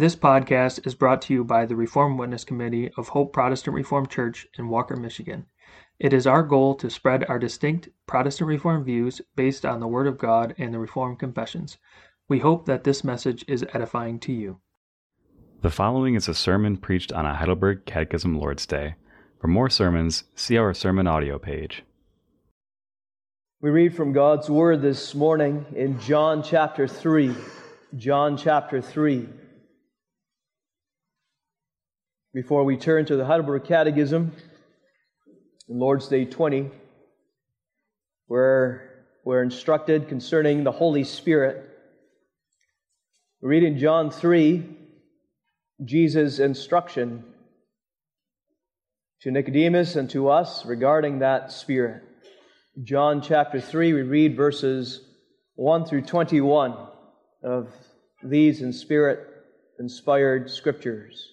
This podcast is brought to you by the Reformed Witness Committee of Hope Protestant Reformed Church in Walker, Michigan. It is our goal to spread our distinct Protestant Reformed views based on the Word of God and the Reformed Confessions. We hope that this message is edifying to you. The following is a sermon preached on a Heidelberg Catechism Lord's Day. For more sermons, see our sermon audio page. We read from God's Word this morning in John chapter 3. John chapter 3. Before we turn to the Heidelberg Catechism, in Lord's Day 20, where we're instructed concerning the Holy Spirit. We read in John 3 Jesus' instruction to Nicodemus and to us regarding that Spirit. John chapter 3, we read verses 1 through 21 of these in Spirit inspired scriptures.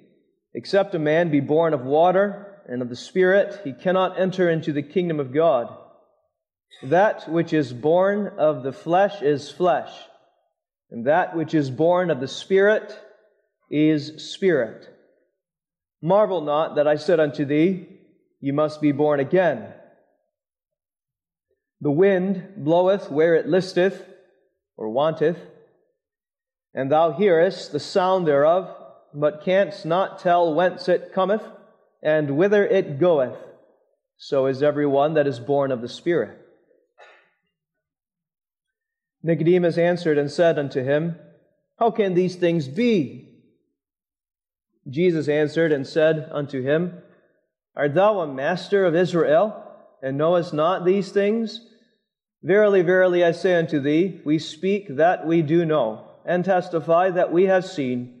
Except a man be born of water and of the Spirit, he cannot enter into the kingdom of God. That which is born of the flesh is flesh, and that which is born of the Spirit is spirit. Marvel not that I said unto thee, You must be born again. The wind bloweth where it listeth or wanteth, and thou hearest the sound thereof but canst not tell whence it cometh and whither it goeth. So is every one that is born of the Spirit. Nicodemus answered and said unto him, How can these things be? Jesus answered and said unto him, Art thou a master of Israel, and knowest not these things? Verily, verily, I say unto thee, we speak that we do know, and testify that we have seen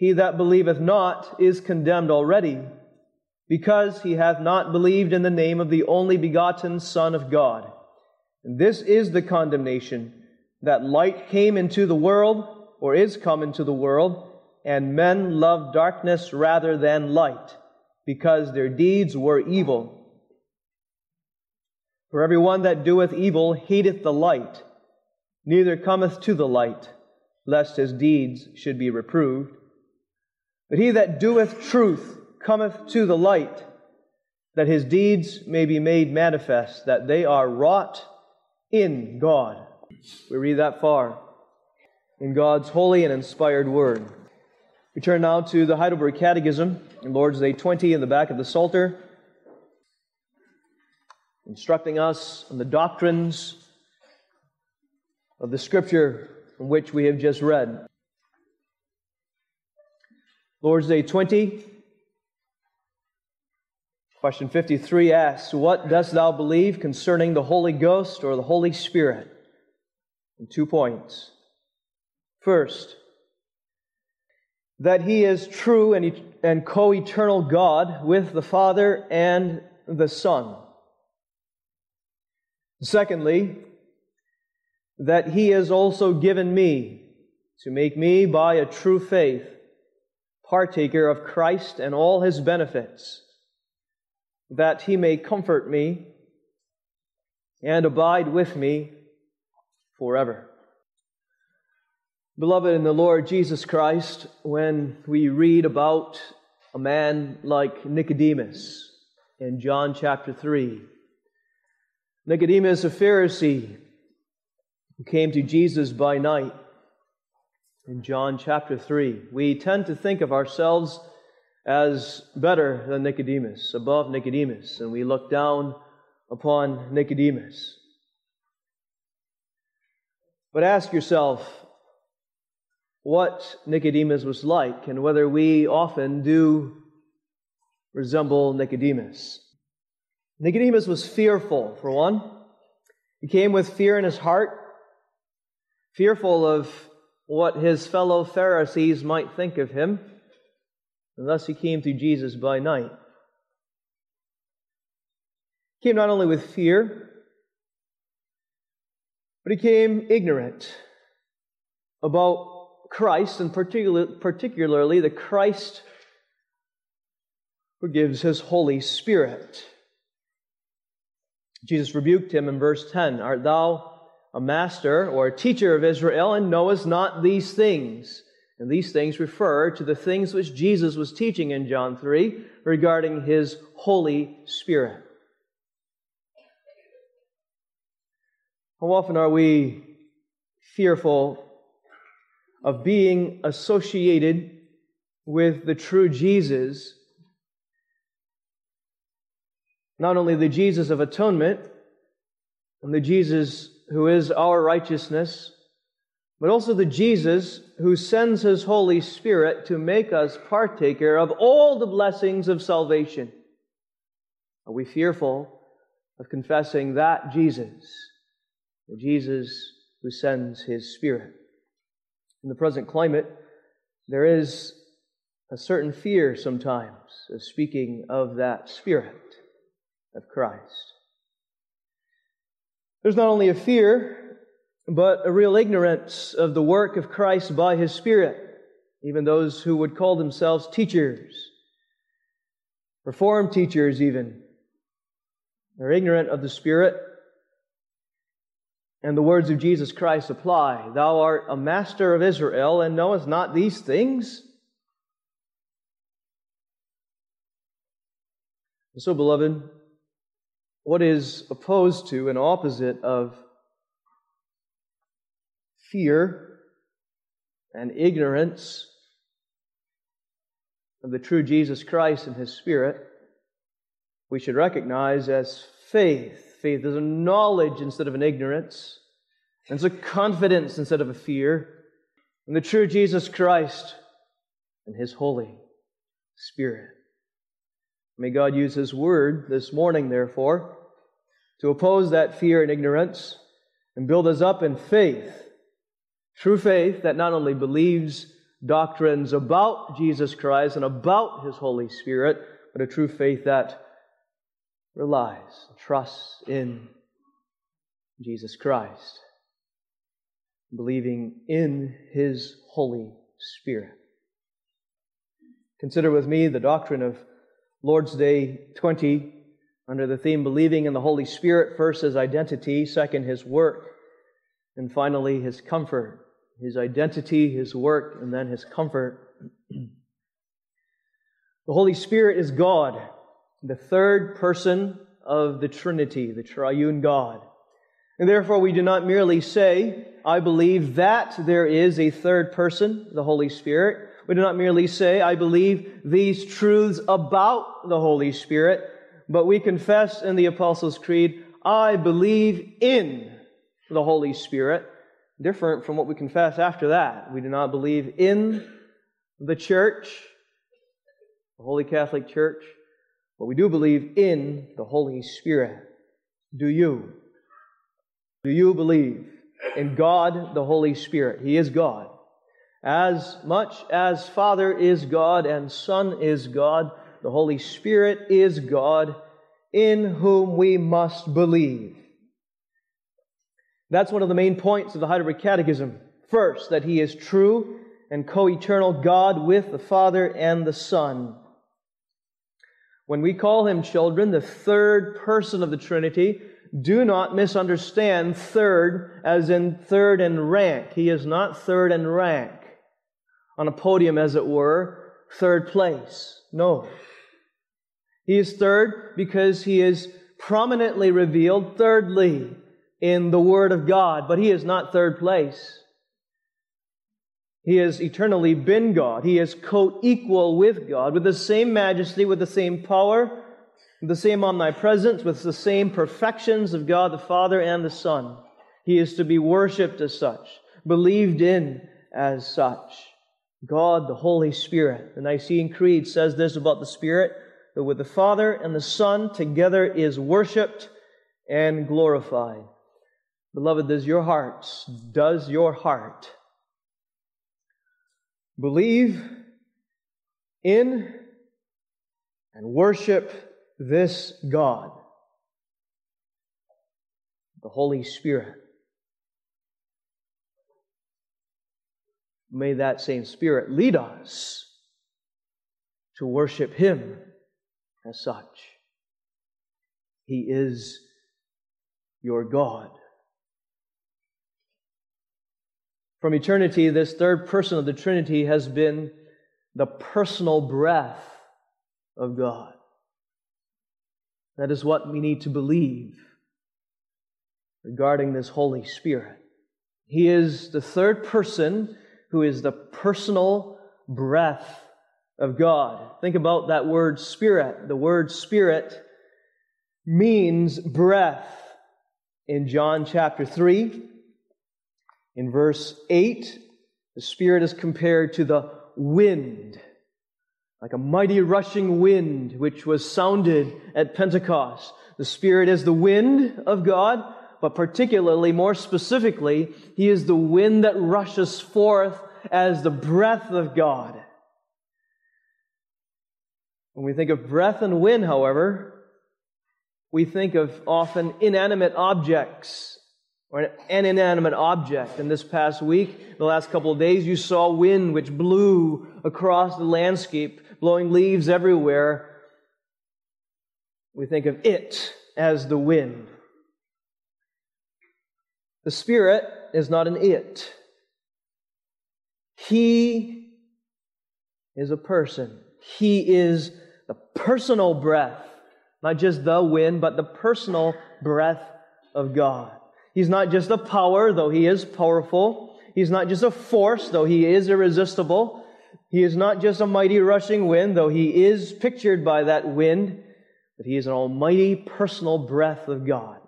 he that believeth not is condemned already, because he hath not believed in the name of the only begotten Son of God. And this is the condemnation that light came into the world, or is come into the world, and men loved darkness rather than light, because their deeds were evil. For every one that doeth evil hateth the light, neither cometh to the light, lest his deeds should be reproved. But he that doeth truth cometh to the light, that his deeds may be made manifest, that they are wrought in God. We read that far in God's holy and inspired word. We turn now to the Heidelberg Catechism in Lord's Day 20 in the back of the Psalter, instructing us on the doctrines of the Scripture from which we have just read. Lord's Day 20, Question 53 asks, What dost thou believe concerning the Holy Ghost or the Holy Spirit? In two points. First, that he is true and, and co eternal God with the Father and the Son. Secondly, that he has also given me to make me by a true faith partaker of Christ and all his benefits, that he may comfort me and abide with me forever. Beloved in the Lord Jesus Christ, when we read about a man like Nicodemus in John chapter 3, Nicodemus, a Pharisee, who came to Jesus by night in John chapter 3, we tend to think of ourselves as better than Nicodemus, above Nicodemus, and we look down upon Nicodemus. But ask yourself, what Nicodemus was like and whether we often do resemble Nicodemus. Nicodemus was fearful, for one. He came with fear in his heart, fearful of what his fellow Pharisees might think of him, and thus he came to Jesus by night. He came not only with fear, but he came ignorant about Christ, and particular, particularly the Christ who gives his Holy Spirit. Jesus rebuked him in verse 10 Art thou a master or a teacher of Israel, and knowest not these things? And these things refer to the things which Jesus was teaching in John 3 regarding his Holy Spirit. How often are we fearful of being associated with the true Jesus, not only the Jesus of atonement and the Jesus who is our righteousness, but also the Jesus who sends his Holy Spirit to make us partaker of all the blessings of salvation. Are we fearful of confessing that Jesus, the Jesus who sends his Spirit? In the present climate, there is a certain fear sometimes of speaking of that Spirit of Christ. There's not only a fear, but a real ignorance of the work of Christ by His Spirit. Even those who would call themselves teachers, Reformed teachers, even, are ignorant of the Spirit and the words of Jesus Christ apply Thou art a master of Israel, and knowest not these things? And so, beloved, what is opposed to and opposite of fear and ignorance of the true Jesus Christ and His Spirit, we should recognize as faith faith is a knowledge instead of an ignorance, and it's a confidence instead of a fear in the true Jesus Christ and His Holy Spirit. May God use His word this morning, therefore, to oppose that fear and ignorance and build us up in faith. True faith that not only believes doctrines about Jesus Christ and about His Holy Spirit, but a true faith that relies, trusts in Jesus Christ, believing in His Holy Spirit. Consider with me the doctrine of Lord's Day 20 under the theme believing in the Holy Spirit, first his identity, second his work, and finally his comfort. His identity, his work, and then his comfort. the Holy Spirit is God the third person of the Trinity, the triune God. And therefore, we do not merely say, I believe that there is a third person, the Holy Spirit. We do not merely say, I believe these truths about the Holy Spirit, but we confess in the Apostles' Creed, I believe in the Holy Spirit. Different from what we confess after that. We do not believe in the church, the Holy Catholic Church. But we do believe in the Holy Spirit. Do you? Do you believe in God the Holy Spirit? He is God. As much as Father is God and Son is God, the Holy Spirit is God, in whom we must believe. That's one of the main points of the Heidelberg Catechism. First, that He is true and co eternal God with the Father and the Son. When we call Him children, the third person of the Trinity, do not misunderstand third as in third in rank. He is not third in rank on a podium, as it were, third place. No. He is third because he is prominently revealed thirdly in the Word of God, but he is not third place. He has eternally been God. He is co equal with God, with the same majesty, with the same power, the same omnipresence, with the same perfections of God the Father and the Son. He is to be worshiped as such, believed in as such. God, the Holy Spirit. The Nicene Creed says this about the Spirit that with the Father and the Son together is worshiped and glorified. Beloved, does your heart, does your heart believe in and worship this God, the Holy Spirit? May that same Spirit lead us to worship Him as such. He is your God. From eternity, this third person of the Trinity has been the personal breath of God. That is what we need to believe regarding this Holy Spirit. He is the third person who is the personal breath of God. Think about that word spirit. The word spirit means breath. In John chapter 3, in verse 8, the Spirit is compared to the wind, like a mighty rushing wind which was sounded at Pentecost. The Spirit is the wind of God, but particularly, more specifically, He is the wind that rushes forth as the breath of God. When we think of breath and wind, however, we think of often inanimate objects or an inanimate object. And this past week, the last couple of days, you saw wind which blew across the landscape, blowing leaves everywhere. We think of it as the wind. The Spirit is not an it. He is a person. He is the personal breath, not just the wind, but the personal breath of God. He's not just a power, though he is powerful. He's not just a force, though he is irresistible. He is not just a mighty rushing wind, though he is pictured by that wind, but he is an almighty personal breath of God.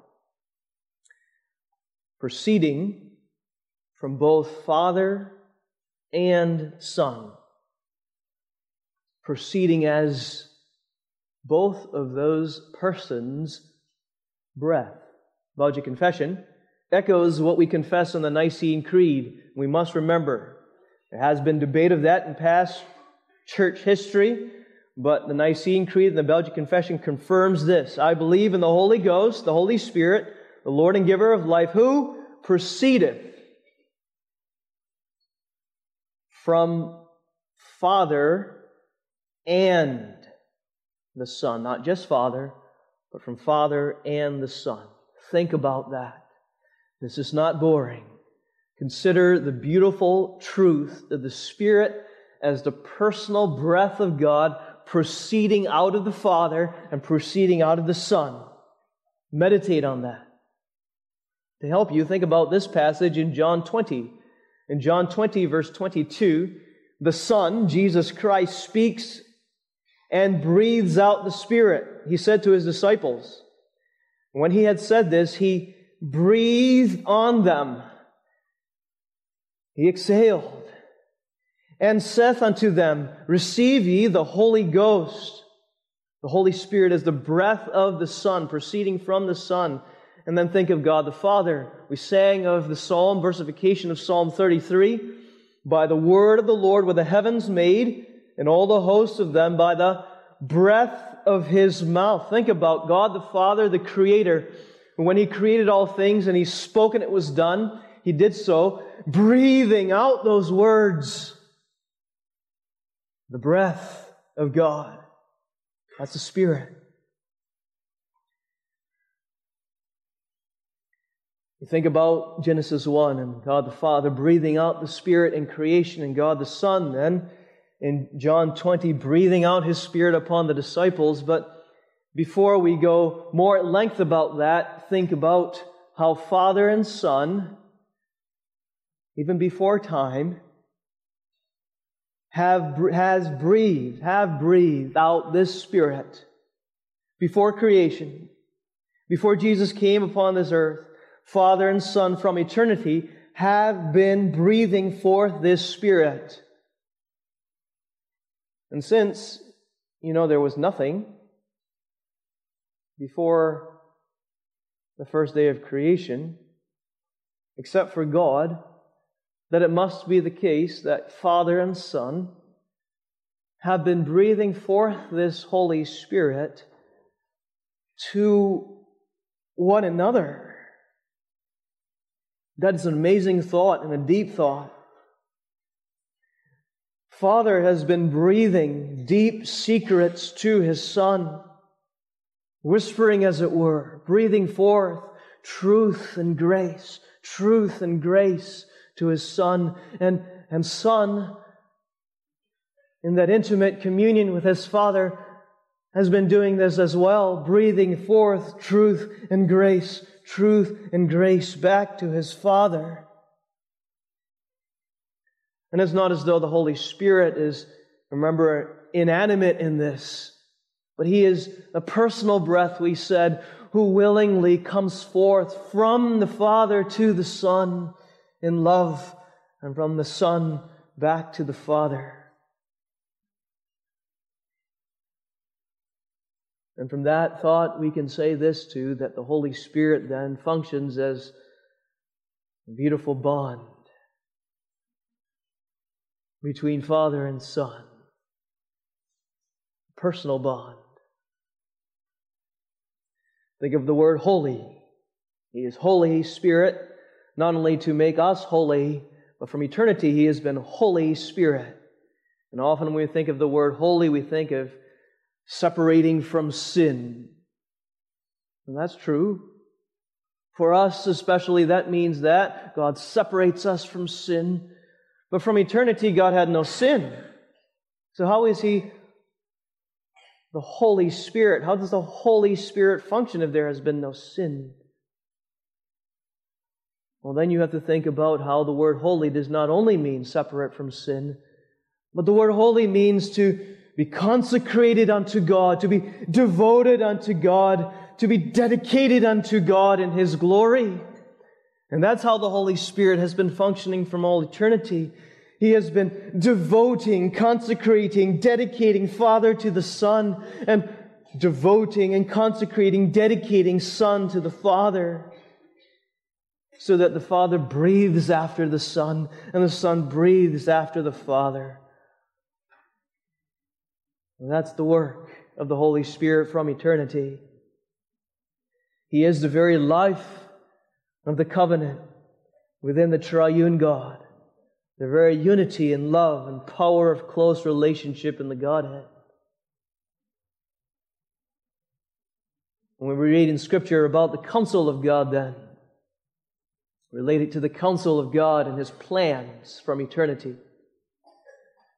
Proceeding from both Father and Son. Proceeding as both of those persons' breath. Belgic Confession echoes what we confess in the Nicene Creed. We must remember there has been debate of that in past church history, but the Nicene Creed and the Belgic Confession confirms this. I believe in the Holy Ghost, the Holy Spirit, the Lord and giver of life, who proceedeth from Father and the Son. Not just Father, but from Father and the Son. Think about that. This is not boring. Consider the beautiful truth of the Spirit as the personal breath of God proceeding out of the Father and proceeding out of the Son. Meditate on that. To help you, think about this passage in John 20. In John 20, verse 22, the Son, Jesus Christ, speaks and breathes out the Spirit. He said to his disciples, when he had said this, he breathed on them. He exhaled and saith unto them, Receive ye the Holy Ghost. The Holy Spirit is the breath of the Son, proceeding from the Son. And then think of God the Father. We sang of the psalm, versification of Psalm 33. By the word of the Lord were the heavens made, and all the hosts of them by the breath of his mouth. Think about God the Father, the Creator. When he created all things and he spoke and it was done, he did so, breathing out those words. The breath of God. That's the Spirit. You think about Genesis 1 and God the Father breathing out the Spirit in creation and God the Son then in John 20 breathing out His Spirit upon the disciples. But before we go more at length about that, think about how Father and Son, even before time, have, has breathed, have breathed out this Spirit before creation, before Jesus came upon this earth. Father and Son from eternity have been breathing forth this Spirit. And since, you know, there was nothing before the first day of creation, except for God, that it must be the case that Father and Son have been breathing forth this Holy Spirit to one another. That is an amazing thought and a deep thought. Father has been breathing deep secrets to his Son, whispering, as it were, breathing forth truth and grace, truth and grace to his Son. And, and Son, in that intimate communion with his Father, has been doing this as well, breathing forth truth and grace, truth and grace back to his Father. And it's not as though the Holy Spirit is, remember, inanimate in this, but he is a personal breath, we said, who willingly comes forth from the Father to the Son in love, and from the Son back to the Father. And from that thought, we can say this too that the Holy Spirit then functions as a beautiful bond between Father and Son, A personal bond. Think of the word holy. He is Holy Spirit not only to make us holy, but from eternity he has been Holy Spirit. And often when we think of the word holy, we think of separating from sin. And that's true. For us, especially, that means that God separates us from sin. But from eternity, God had no sin. So, how is He the Holy Spirit? How does the Holy Spirit function if there has been no sin? Well, then you have to think about how the word holy does not only mean separate from sin, but the word holy means to be consecrated unto God, to be devoted unto God, to be dedicated unto God in His glory. And that's how the Holy Spirit has been functioning from all eternity. He has been devoting, consecrating, dedicating Father to the Son, and devoting and consecrating, dedicating Son to the Father so that the Father breathes after the Son and the Son breathes after the Father. And that's the work of the Holy Spirit from eternity. He is the very life of the covenant within the triune God, the very unity and love and power of close relationship in the Godhead. When we read in Scripture about the counsel of God, then, related to the counsel of God and His plans from eternity.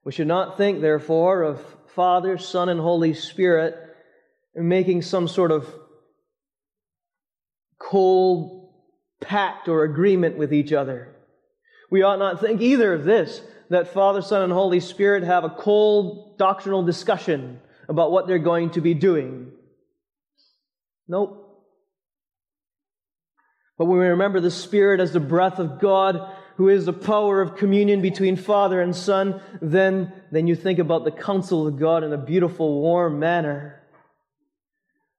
We should not think, therefore, of Father, Son, and Holy Spirit making some sort of cold pact or agreement with each other. We ought not think either of this, that Father, Son, and Holy Spirit have a cold doctrinal discussion about what they're going to be doing. Nope. But when we remember the Spirit as the breath of God, who is the power of communion between Father and Son, then, then you think about the counsel of God in a beautiful, warm manner.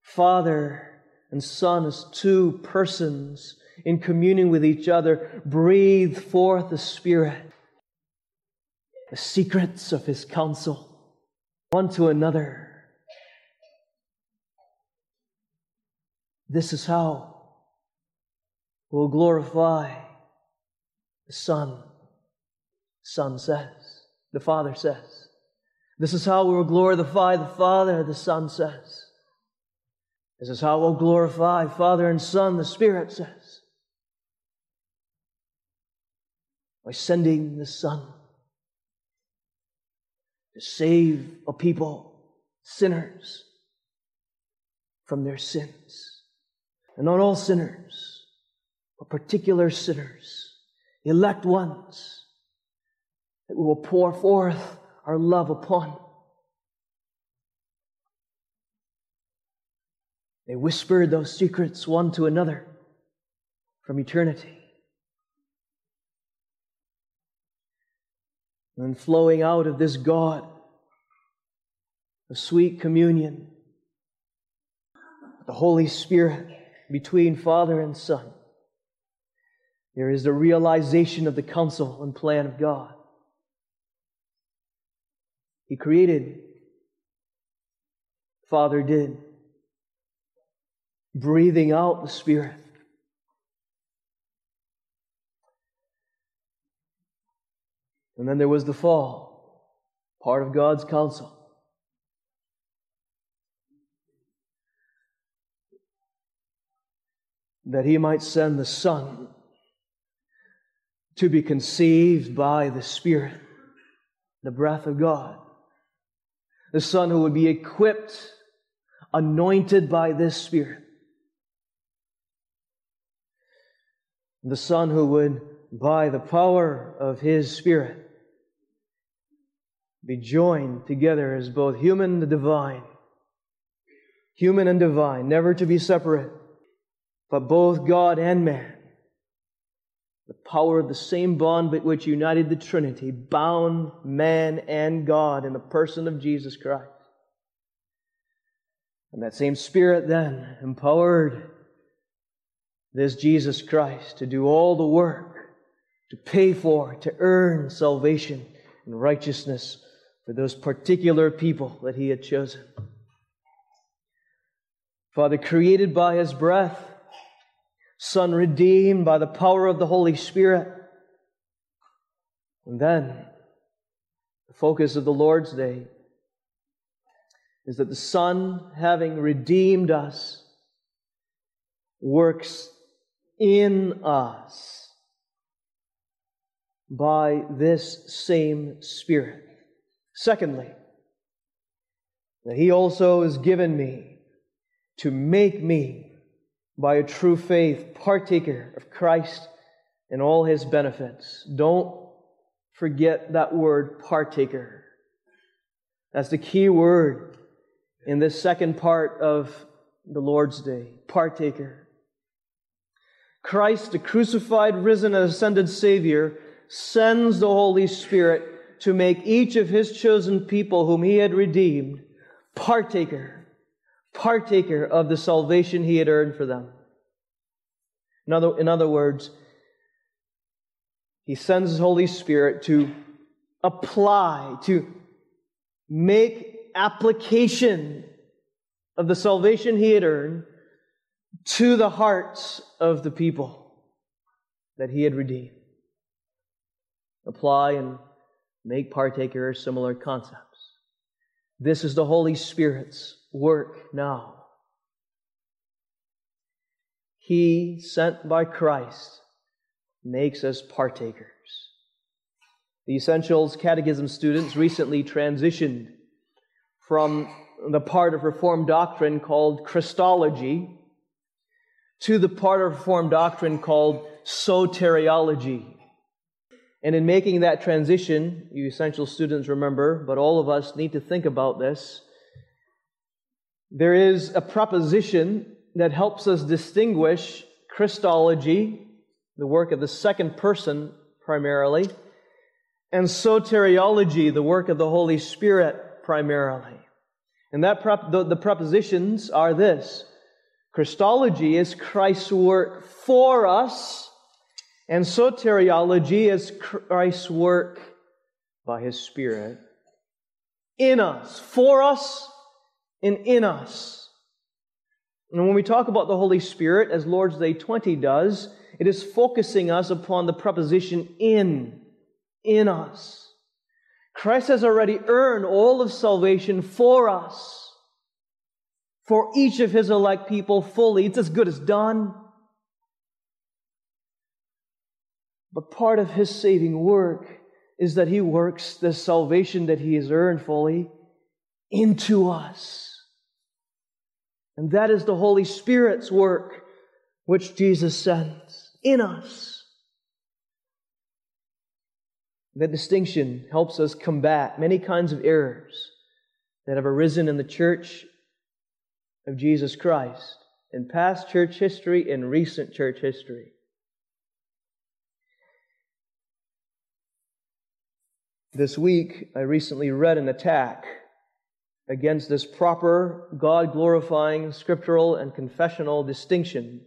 Father and Son as two persons in communion with each other, breathe forth the Spirit, the secrets of His counsel one to another. This is how we'll glorify the Son. Son says, the Father says. This is how we will glorify the Father, the Son says. This is how we'll glorify Father and Son, the Spirit says. By sending the Son to save a people, sinners, from their sins. And not all sinners, but particular sinners, elect ones, that we will pour forth our love upon. They whispered those secrets one to another from eternity. And flowing out of this God, a sweet communion, the Holy Spirit between Father and Son, there is the realization of the counsel and plan of God. He created, Father did, breathing out the Spirit. And then there was the fall, part of God's counsel. That he might send the Son to be conceived by the Spirit, the breath of God. The Son who would be equipped, anointed by this Spirit. The Son who would, by the power of His Spirit, be joined together as both human and divine. Human and divine, never to be separate, but both God and man. The power of the same bond which united the Trinity, bound man and God in the person of Jesus Christ. And that same Spirit then empowered this Jesus Christ to do all the work, to pay for, to earn salvation and righteousness for those particular people that he had chosen. Father, created by his breath, Son redeemed by the power of the Holy Spirit. And then, the focus of the Lord's Day is that the Son, having redeemed us, works in us by this same Spirit. Secondly, that He also has given me to make me, by a true faith, partaker of Christ and all His benefits. Don't forget that word, partaker. That's the key word in this second part of the Lord's Day partaker. Christ, the crucified, risen, and ascended Savior, sends the Holy Spirit to make each of his chosen people whom he had redeemed partaker, partaker of the salvation he had earned for them. In other, in other words, he sends his Holy Spirit to apply, to make application of the salvation he had earned to the hearts of the people that he had redeemed. Apply and make partaker similar concepts. This is the Holy Spirit's work now. He, sent by Christ, makes us partakers. The Essentials Catechism students recently transitioned from the part of Reformed doctrine called Christology to the part of Reformed doctrine called soteriology. And in making that transition, you essential students remember, but all of us need to think about this. There is a proposition that helps us distinguish Christology, the work of the second person primarily, and soteriology, the work of the Holy Spirit primarily. And that prop, the, the propositions are this Christology is Christ's work for us, and soteriology is Christ's work by His Spirit in us, for us, and in us. And when we talk about the Holy Spirit, as Lord's Day 20 does, it is focusing us upon the preposition in, in us. Christ has already earned all of salvation for us, for each of his elect people fully. It's as good as done. But part of his saving work is that he works the salvation that he has earned fully into us. And that is the Holy Spirit's work, which Jesus sends in us. That distinction helps us combat many kinds of errors that have arisen in the church of Jesus Christ in past church history and recent church history. This week, I recently read an attack against this proper, God glorifying, scriptural, and confessional distinction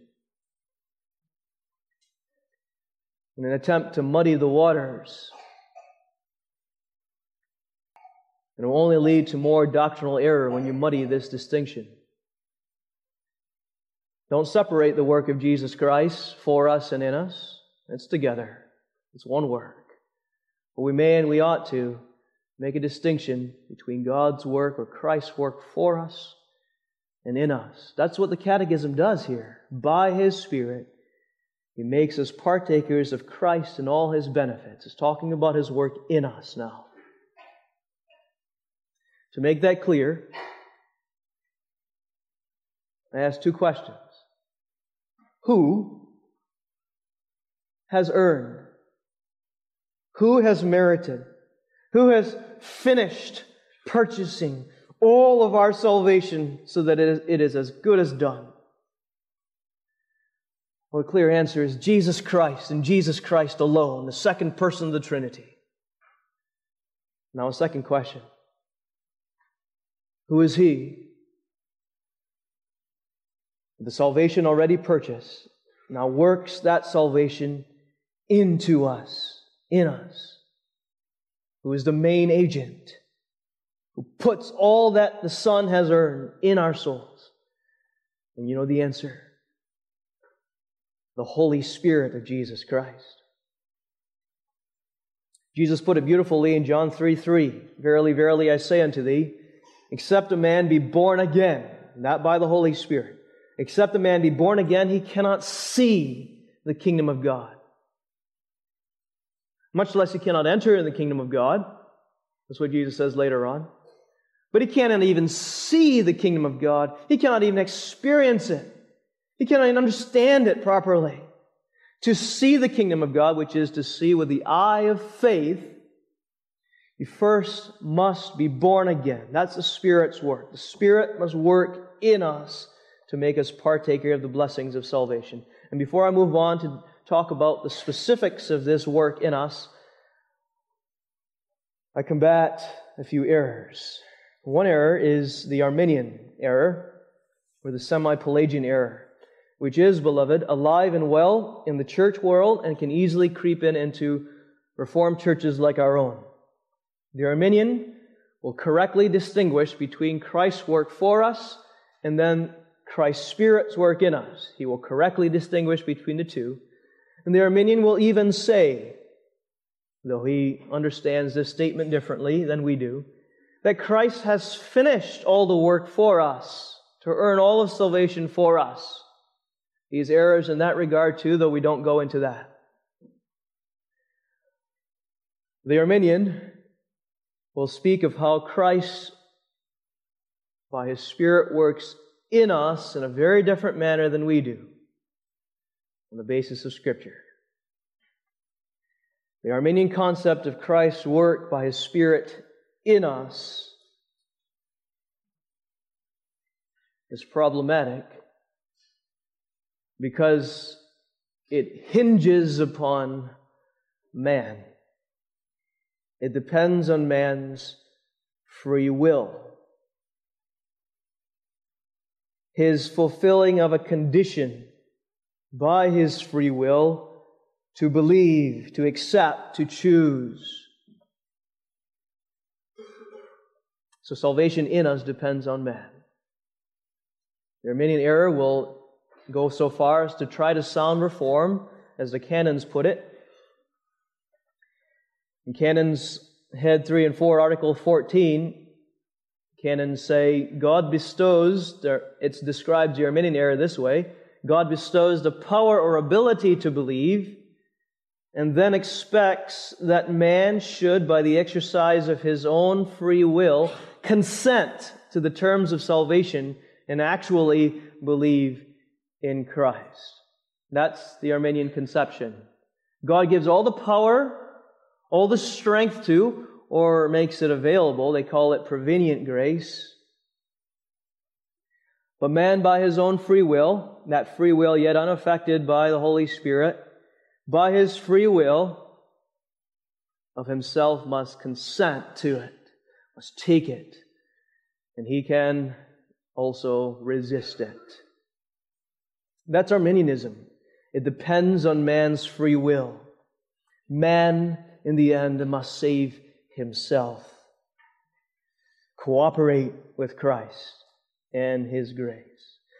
in an attempt to muddy the waters it will only lead to more doctrinal error when you muddy this distinction. Don't separate the work of Jesus Christ for us and in us. It's together. It's one work. But we may and we ought to make a distinction between God's work or Christ's work for us and in us. That's what the Catechism does here. By His Spirit, He makes us partakers of Christ and all His benefits. It's talking about His work in us now. To make that clear, I ask two questions. Who has earned? Who has merited? Who has finished purchasing all of our salvation so that it is, it is as good as done? Well, the clear answer is Jesus Christ and Jesus Christ alone, the second person of the Trinity. Now, a second question who is He? The salvation already purchased now works that salvation into us, in us, who is the main agent, who puts all that the Son has earned in our souls. And you know the answer the Holy Spirit of Jesus Christ. Jesus put it beautifully in John 3 3. Verily, verily, I say unto thee, except a man be born again, not by the Holy Spirit, except a man be born again, he cannot see the kingdom of God. Much less he cannot enter in the kingdom of God. That's what Jesus says later on. But he cannot even see the kingdom of God. He cannot even experience it. He cannot even understand it properly. To see the kingdom of God, which is to see with the eye of faith, you first must be born again. That's the Spirit's work. The Spirit must work in us to make us partaker of the blessings of salvation. And before I move on to talk about the specifics of this work in us, I combat a few errors. One error is the Arminian error, or the semi Pelagian error, which is, beloved, alive and well in the church world and can easily creep in into Reformed churches like our own. The Arminian will correctly distinguish between Christ's work for us and then Christ's Spirit's work in us. He will correctly distinguish between the two. And the Arminian will even say, though he understands this statement differently than we do, that Christ has finished all the work for us to earn all of salvation for us. These errors in that regard too, though we don't go into that. The Arminian will speak of how Christ, by His Spirit, works in us in a very different manner than we do on the basis of Scripture. The Arminian concept of Christ's work by His Spirit in us is problematic because it hinges upon man. It depends on man's free will. his fulfilling of a condition by his free will to believe, to accept, to choose. So salvation in us depends on man. The Arminian error will go so far as to try to sound reform, as the canons put it. In Canons Head 3 and 4, Article 14, canons say God bestows, it's described the Arminian error this way God bestows the power or ability to believe, and then expects that man should, by the exercise of his own free will, consent to the terms of salvation and actually believe in Christ. That's the Arminian conception. God gives all the power, all the strength to, or makes it available. They call it prevenient grace. But man, by his own free will, that free will yet unaffected by the Holy Spirit, by his free will of himself must consent to it, must take it, and he can also resist it. That's Arminianism. It depends on man's free will. Man, in the end, must save himself. Cooperate with Christ and his grace.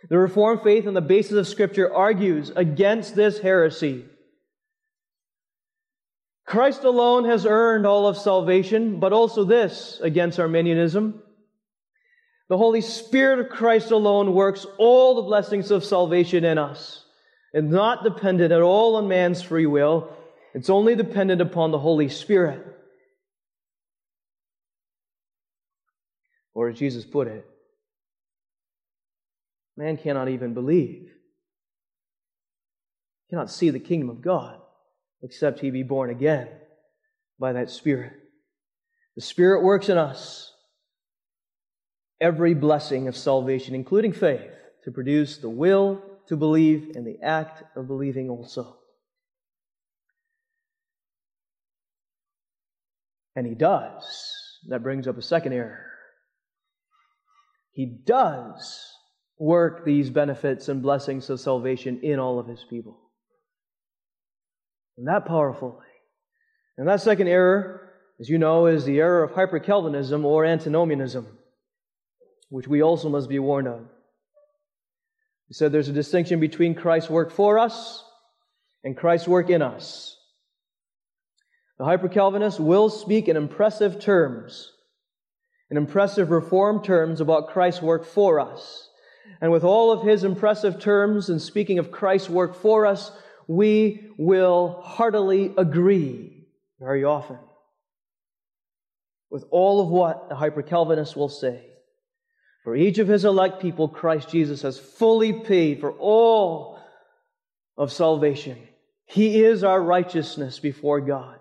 The Reformed faith on the basis of Scripture argues against this heresy. Christ alone has earned all of salvation, but also this against Arminianism. The Holy Spirit of Christ alone works all the blessings of salvation in us and not dependent at all on man's free will. It's only dependent upon the Holy Spirit. Or as Jesus put it, man cannot even believe, cannot see the kingdom of God except he be born again by that Spirit. The Spirit works in us every blessing of salvation, including faith, to produce the will to believe and the act of believing also. And he does. That brings up a second error. He does work these benefits and blessings of salvation in all of his people. And that powerfully. And that second error, as you know, is the error of hyper Calvinism or antinomianism which we also must be warned of. He said there's a distinction between Christ's work for us and Christ's work in us. The hyper Calvinist will speak in impressive terms, in impressive reform terms about Christ's work for us. And with all of his impressive terms and speaking of Christ's work for us, we will heartily agree very often with all of what the hyper Calvinist will say. For each of his elect people, Christ Jesus has fully paid for all of salvation. He is our righteousness before God.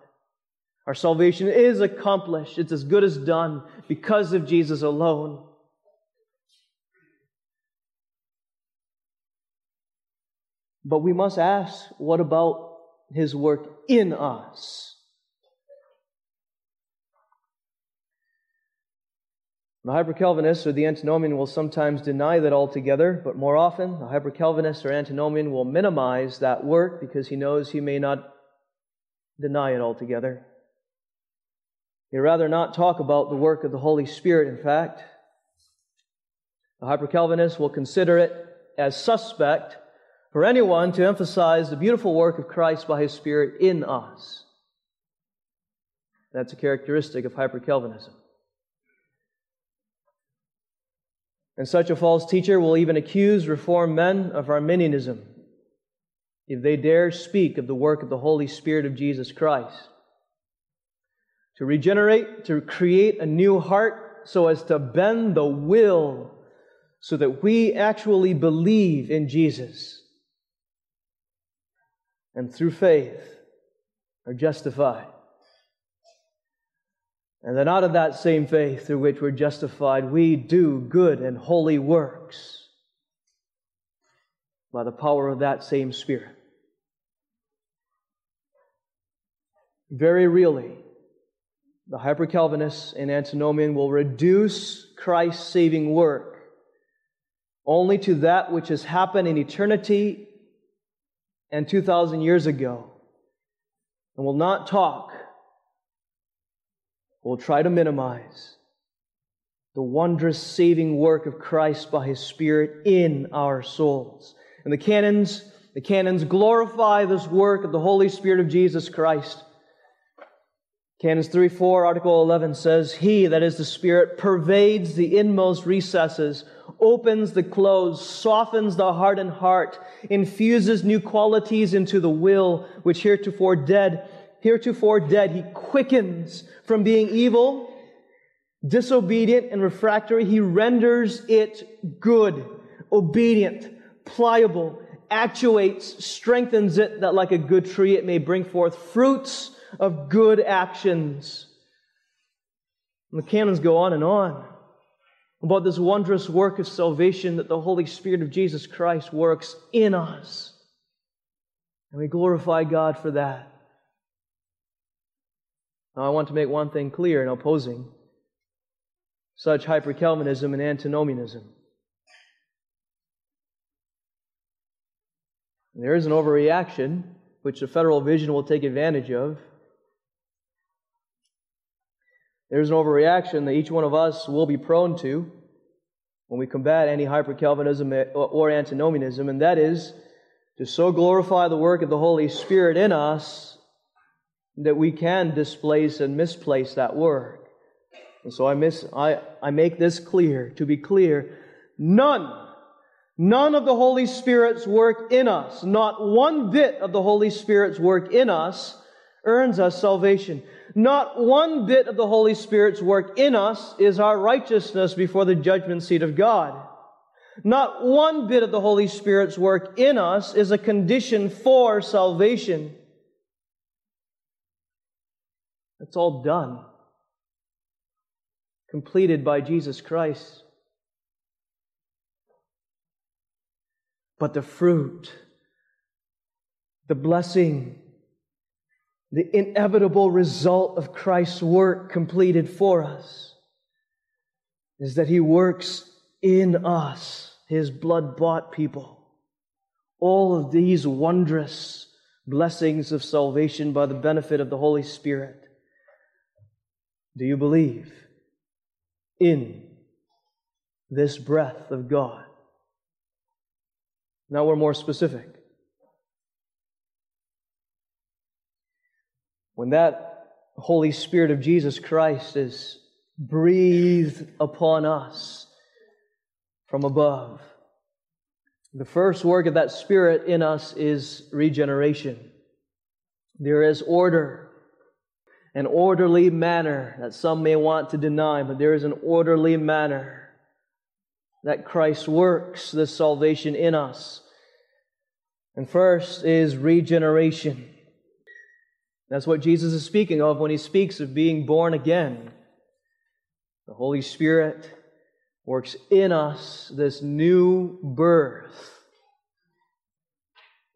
Our salvation is accomplished. It's as good as done because of Jesus alone. But we must ask what about his work in us? The Hyper Calvinist or the Antinomian will sometimes deny that altogether, but more often, the Hyper Calvinist or Antinomian will minimize that work because he knows he may not deny it altogether. He'd rather not talk about the work of the Holy Spirit, in fact. The Hyper Calvinist will consider it as suspect for anyone to emphasize the beautiful work of Christ by his Spirit in us. That's a characteristic of Hyper Calvinism. And such a false teacher will even accuse Reformed men of Arminianism if they dare speak of the work of the Holy Spirit of Jesus Christ. To regenerate, to create a new heart so as to bend the will so that we actually believe in Jesus. And through faith are justified. And then out of that same faith through which we're justified, we do good and holy works by the power of that same Spirit. Very really, the hyper Calvinists and antinomian will reduce Christ's saving work only to that which has happened in eternity and 2,000 years ago, and will not talk, will try to minimize the wondrous saving work of Christ by His Spirit in our souls. And the canons, the canons glorify this work of the Holy Spirit of Jesus Christ. Canons 3 4, Article 11 says, He, that is the Spirit, pervades the inmost recesses, opens the closed, softens the hardened heart, infuses new qualities into the will, which heretofore dead, heretofore dead, He quickens from being evil, disobedient, and refractory. He renders it good, obedient, pliable, actuates, strengthens it, that like a good tree it may bring forth fruits of good actions. And the canons go on and on about this wondrous work of salvation that the Holy Spirit of Jesus Christ works in us. And we glorify God for that. Now, I want to make one thing clear in opposing such hyper Calvinism and antinomianism. There is an overreaction which the federal vision will take advantage of there's an overreaction that each one of us will be prone to when we combat any hyper Calvinism or antinomianism, and that is to so glorify the work of the Holy Spirit in us that we can displace and misplace that work. And so I, miss, I, I make this clear, to be clear, none, none of the Holy Spirit's work in us, not one bit of the Holy Spirit's work in us, earns us salvation. Not one bit of the Holy Spirit's work in us is our righteousness before the judgment seat of God. Not one bit of the Holy Spirit's work in us is a condition for salvation. It's all done, completed by Jesus Christ. But the fruit, the blessing, the inevitable result of Christ's work completed for us is that He works in us, His blood bought people. All of these wondrous blessings of salvation by the benefit of the Holy Spirit. Do you believe in this breath of God? Now we're more specific. When that Holy Spirit of Jesus Christ is breathed upon us from above, the first work of that Spirit in us is regeneration. There is order, an orderly manner that some may want to deny, but there is an orderly manner that Christ works this salvation in us. And first is regeneration. That's what Jesus is speaking of when he speaks of being born again. The Holy Spirit works in us this new birth.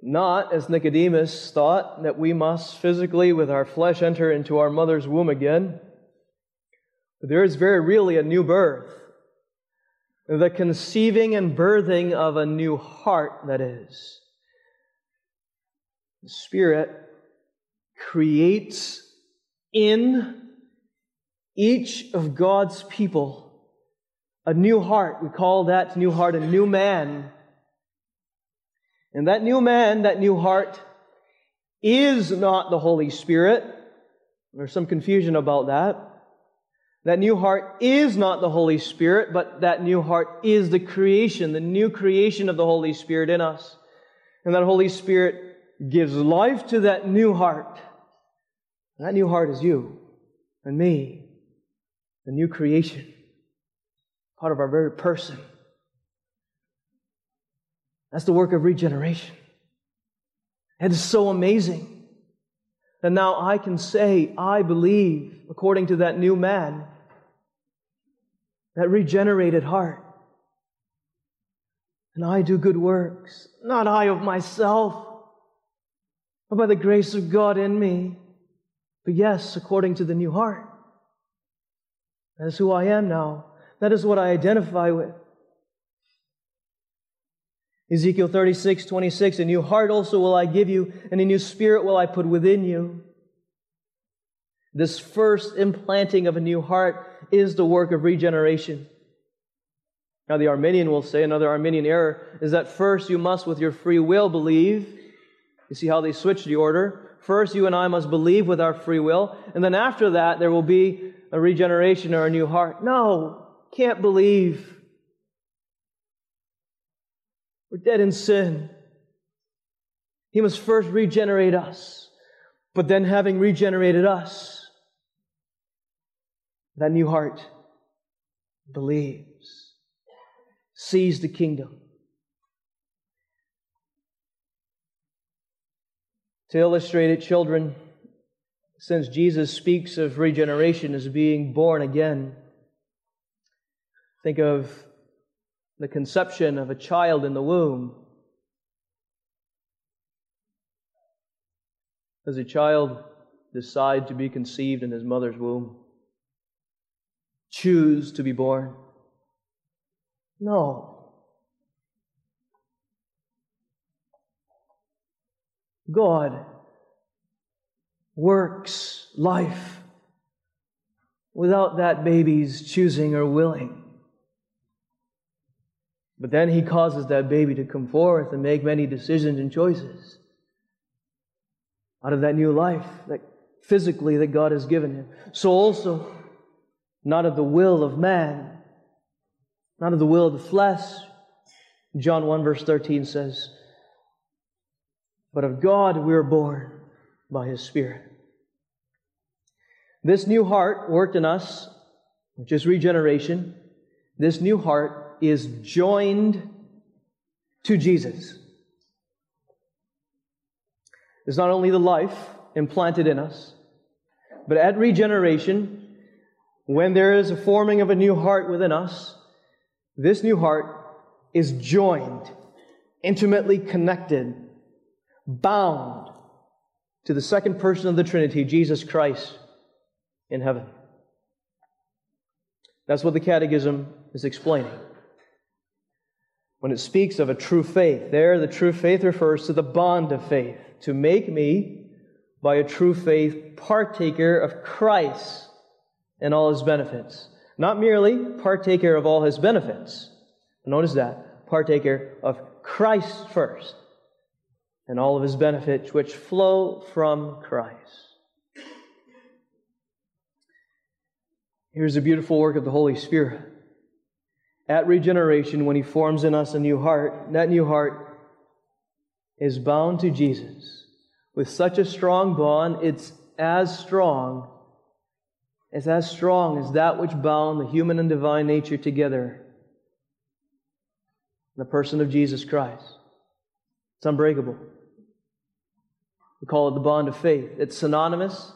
Not, as Nicodemus thought, that we must physically, with our flesh, enter into our mother's womb again. But there is very really a new birth. The conceiving and birthing of a new heart, that is. The Spirit creates in each of God's people a new heart. We call that new heart a new man. And that new man, that new heart, is not the Holy Spirit. There's some confusion about that. That new heart is not the Holy Spirit, but that new heart is the creation, the new creation of the Holy Spirit in us. And that Holy Spirit gives life to that new heart. That new heart is you and me, the new creation, part of our very person. That's the work of regeneration. It is so amazing that now I can say, I believe, according to that new man, that regenerated heart. And I do good works, not I of myself, but by the grace of God in me. But yes, according to the new heart. That is who I am now. That is what I identify with. Ezekiel 36, 26, a new heart also will I give you, and a new spirit will I put within you. This first implanting of a new heart is the work of regeneration. Now, the Arminian will say, another Arminian error, is that first you must, with your free will, believe. You see how they switch the order? First, you and I must believe with our free will, and then after that, there will be a regeneration or a new heart. No, can't believe. We're dead in sin. He must first regenerate us. But then, having regenerated us, that new heart believes, sees the kingdom. To illustrate it, children, since Jesus speaks of regeneration as being born again, think of the conception of a child in the womb. Does a child decide to be conceived in his mother's womb? Choose to be born? No. God works life without that baby's choosing or willing. But then he causes that baby to come forth and make many decisions and choices out of that new life that physically that God has given him. So also, not of the will of man, not of the will of the flesh. John 1 verse 13 says, but of God we are born by his Spirit. This new heart worked in us, which is regeneration, this new heart is joined to Jesus. It's not only the life implanted in us, but at regeneration, when there is a forming of a new heart within us, this new heart is joined, intimately connected, bound to the second person of the Trinity, Jesus Christ, in heaven. That's what the Catechism is explaining. When it speaks of a true faith, there the true faith refers to the bond of faith, to make me, by a true faith, partaker of Christ and all his benefits. Not merely partaker of all his benefits. Notice that. Partaker of Christ first and all of his benefits which flow from Christ. Here's the beautiful work of the Holy Spirit. At regeneration, when he forms in us a new heart, that new heart is bound to Jesus with such a strong bond, it's as strong, it's as strong as that which bound the human and divine nature together the person of Jesus Christ. It's unbreakable. We call it the bond of faith. It's synonymous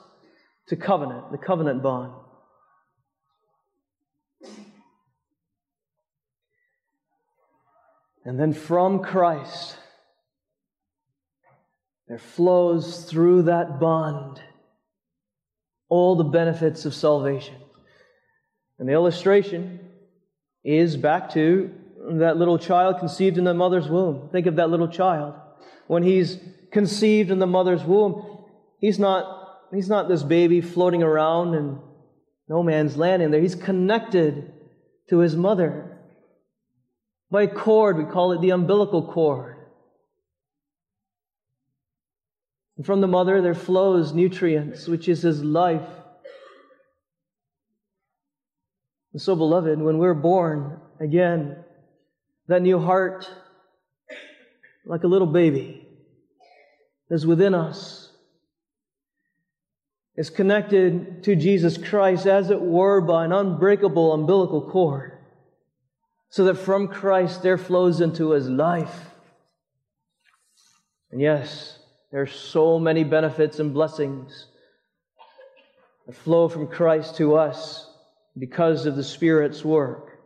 to covenant, the covenant bond. And then from Christ, there flows through that bond all the benefits of salvation. And the illustration is back to that little child conceived in the mother's womb. Think of that little child. When he's conceived in the mother's womb, he's not, he's not this baby floating around in no man's land in there. He's connected to his mother by a cord. We call it the umbilical cord. And from the mother there flows nutrients, which is his life. And so, beloved, when we're born again, that new heart, like a little baby, is within us, is connected to Jesus Christ, as it were, by an unbreakable umbilical cord, so that from Christ there flows into his life. And yes, there are so many benefits and blessings that flow from Christ to us because of the Spirit's work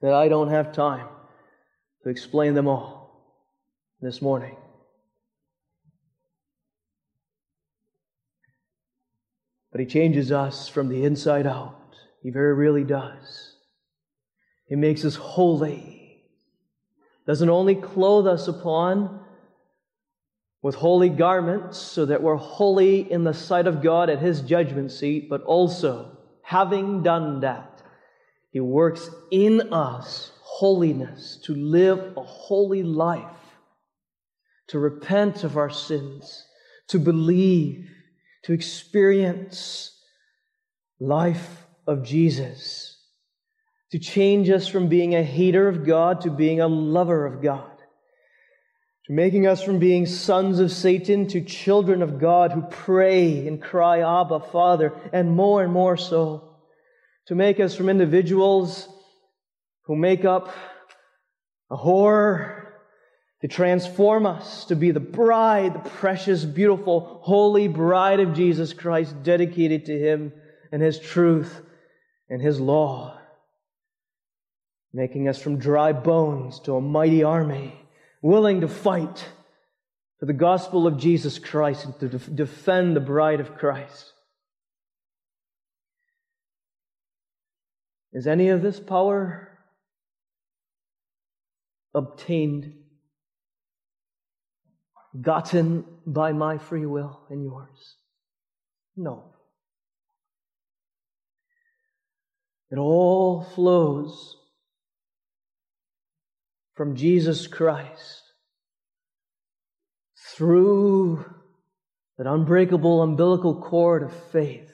that I don't have time to explain them all this morning. But He changes us from the inside out. He very really does. He makes us holy doesn't only clothe us upon with holy garments so that we're holy in the sight of God at His judgment seat, but also, having done that, He works in us holiness to live a holy life, to repent of our sins, to believe, to experience life of Jesus to change us from being a hater of God to being a lover of God, to making us from being sons of Satan to children of God who pray and cry, Abba, Father, and more and more so, to make us from individuals who make up a whore, to transform us to be the bride, the precious, beautiful, holy bride of Jesus Christ, dedicated to Him and His truth and His law making us from dry bones to a mighty army, willing to fight for the gospel of Jesus Christ and to def- defend the bride of Christ. Is any of this power obtained, gotten by my free will and yours? No. It all flows from Jesus Christ through that unbreakable umbilical cord of faith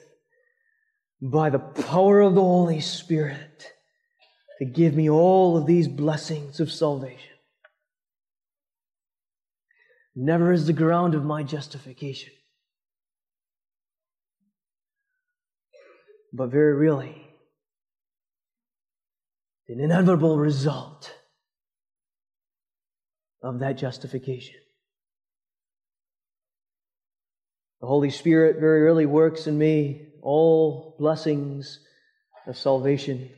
by the power of the Holy Spirit to give me all of these blessings of salvation. Never is the ground of my justification. But very really, an inevitable result of that justification. The Holy Spirit very early works in me all blessings of salvation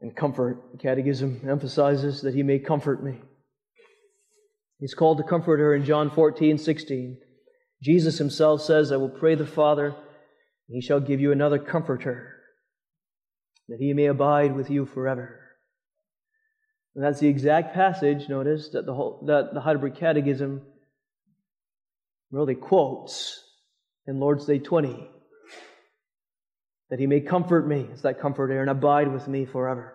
and comfort. Catechism emphasizes that He may comfort me. He's called to comfort her in John 14, 16. Jesus Himself says, I will pray the Father, and He shall give you another comforter, that He may abide with you forever. And that's the exact passage, notice, that the, whole, that the Heidelberg Catechism really quotes in Lord's Day 20. That he may comfort me, it's that comforter, and abide with me forever.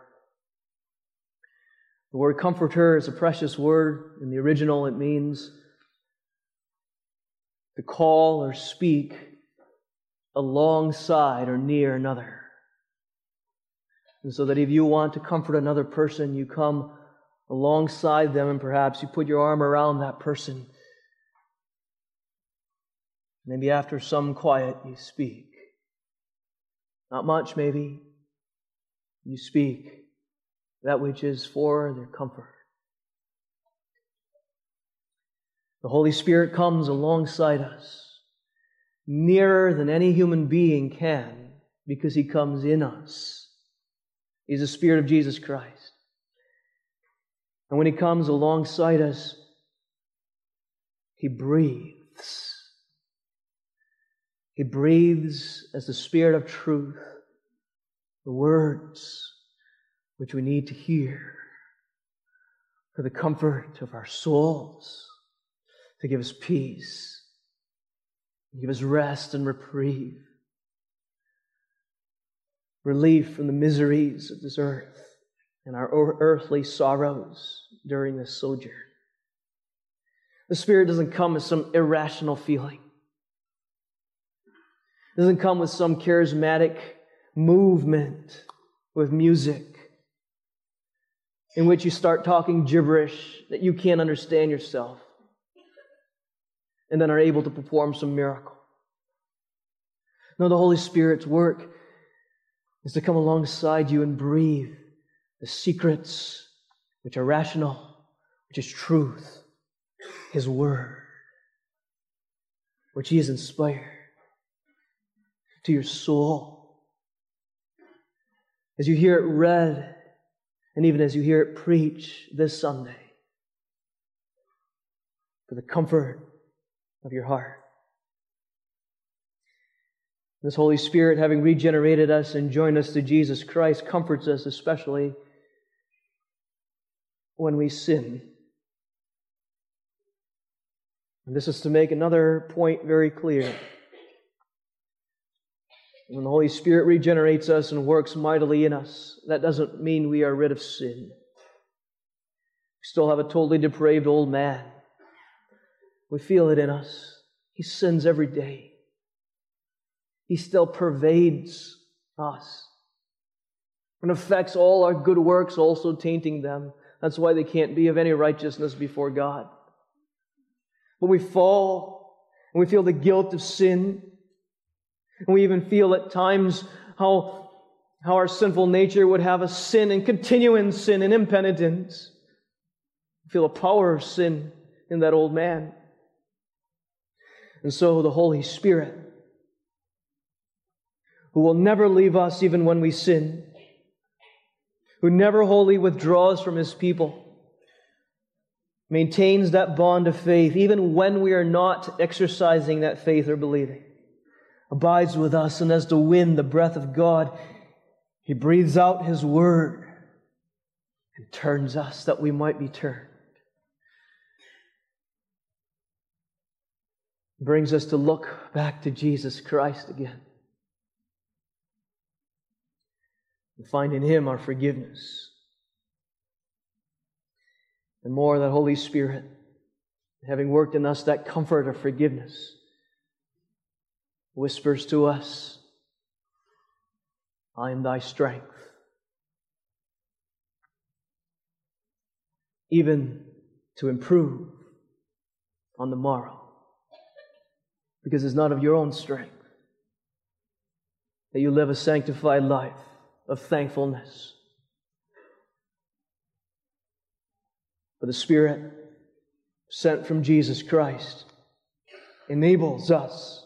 The word comforter is a precious word. In the original, it means to call or speak alongside or near another. And so that if you want to comfort another person, you come alongside them and perhaps you put your arm around that person. Maybe after some quiet, you speak. Not much, maybe. You speak that which is for their comfort. The Holy Spirit comes alongside us, nearer than any human being can, because He comes in us. He's the Spirit of Jesus Christ. And when He comes alongside us, He breathes. He breathes as the Spirit of truth, the words which we need to hear for the comfort of our souls, to give us peace, give us rest and reprieve relief from the miseries of this earth and our earthly sorrows during this sojourn. The Spirit doesn't come as some irrational feeling. Doesn't come with some charismatic movement with music in which you start talking gibberish that you can't understand yourself and then are able to perform some miracle. No, the Holy Spirit's work is to come alongside you and breathe the secrets which are rational, which is truth, His Word, which He has inspired to your soul. As you hear it read, and even as you hear it preach this Sunday, for the comfort of your heart. This Holy Spirit, having regenerated us and joined us to Jesus Christ, comforts us especially when we sin. And this is to make another point very clear. When the Holy Spirit regenerates us and works mightily in us, that doesn't mean we are rid of sin. We still have a totally depraved old man. We feel it in us. He sins every day. He still pervades us and affects all our good works, also tainting them. That's why they can't be of any righteousness before God. But we fall and we feel the guilt of sin, and we even feel at times how, how our sinful nature would have us sin and continue in sin and impenitence. We feel a power of sin in that old man. And so the Holy Spirit, who will never leave us even when we sin, who never wholly withdraws from his people, maintains that bond of faith even when we are not exercising that faith or believing abides with us, and as the wind, the breath of God, He breathes out His word and turns us that we might be turned. Brings us to look back to Jesus Christ again. And find in Him our forgiveness. And more, that Holy Spirit, having worked in us that comfort of forgiveness whispers to us, I am thy strength. Even to improve on the morrow. Because it's not of your own strength that you live a sanctified life of thankfulness. But the Spirit sent from Jesus Christ enables us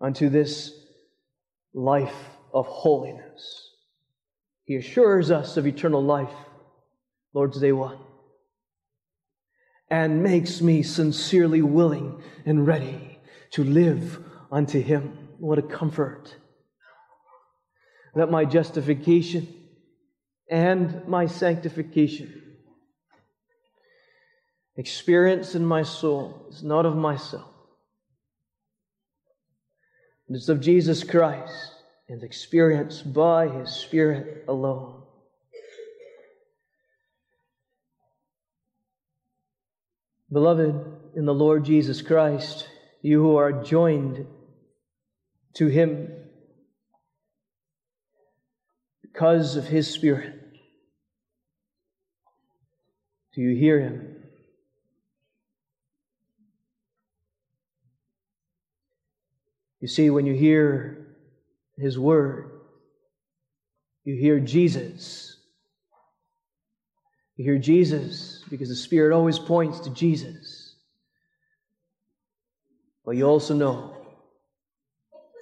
unto this life of holiness. He assures us of eternal life, Lord's Day 1, and makes me sincerely willing and ready to live unto Him. What a comfort! That my justification and my sanctification experience in my soul is not of myself it is of Jesus Christ and experienced by His Spirit alone. Beloved in the Lord Jesus Christ, you who are joined to Him because of His Spirit, do you hear Him? You see, when you hear His Word, you hear Jesus. You hear Jesus because the Spirit always points to Jesus. But you also know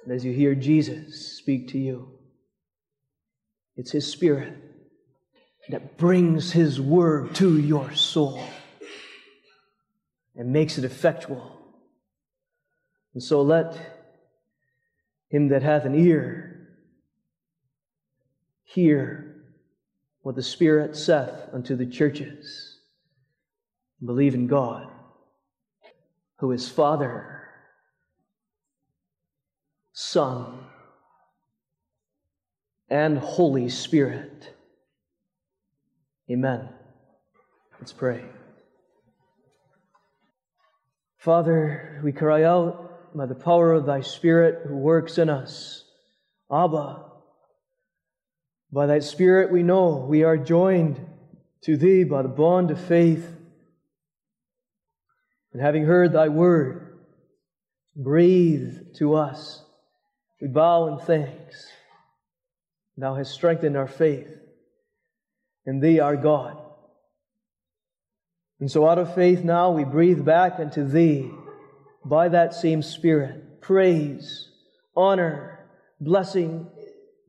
that as you hear Jesus speak to you, it's His Spirit that brings His Word to your soul and makes it effectual. And so let him that hath an ear, hear what the Spirit saith unto the churches. Believe in God, who is Father, Son, and Holy Spirit. Amen. Let's pray. Father, we cry out by the power of thy Spirit who works in us. Abba, by thy Spirit we know we are joined to thee by the bond of faith. And having heard thy word, breathe to us. We bow in thanks. Thou hast strengthened our faith in thee, our God. And so out of faith now we breathe back unto thee by that same Spirit. Praise, honor, blessing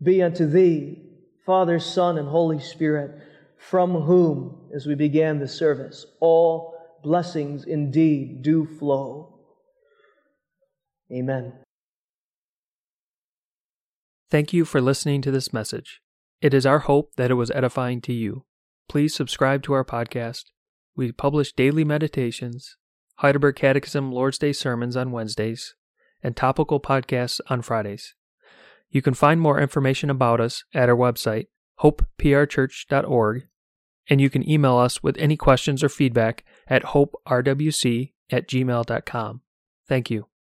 be unto thee, Father, Son, and Holy Spirit, from whom, as we began the service, all blessings indeed do flow. Amen. Thank you for listening to this message. It is our hope that it was edifying to you. please subscribe to our podcast. We publish daily meditations, Heidelberg Catechism Lord's Day sermons on Wednesdays, and topical podcasts on Fridays. You can find more information about us at our website, hopeprchurch.org, and you can email us with any questions or feedback at hoperwc at gmail.com. Thank you.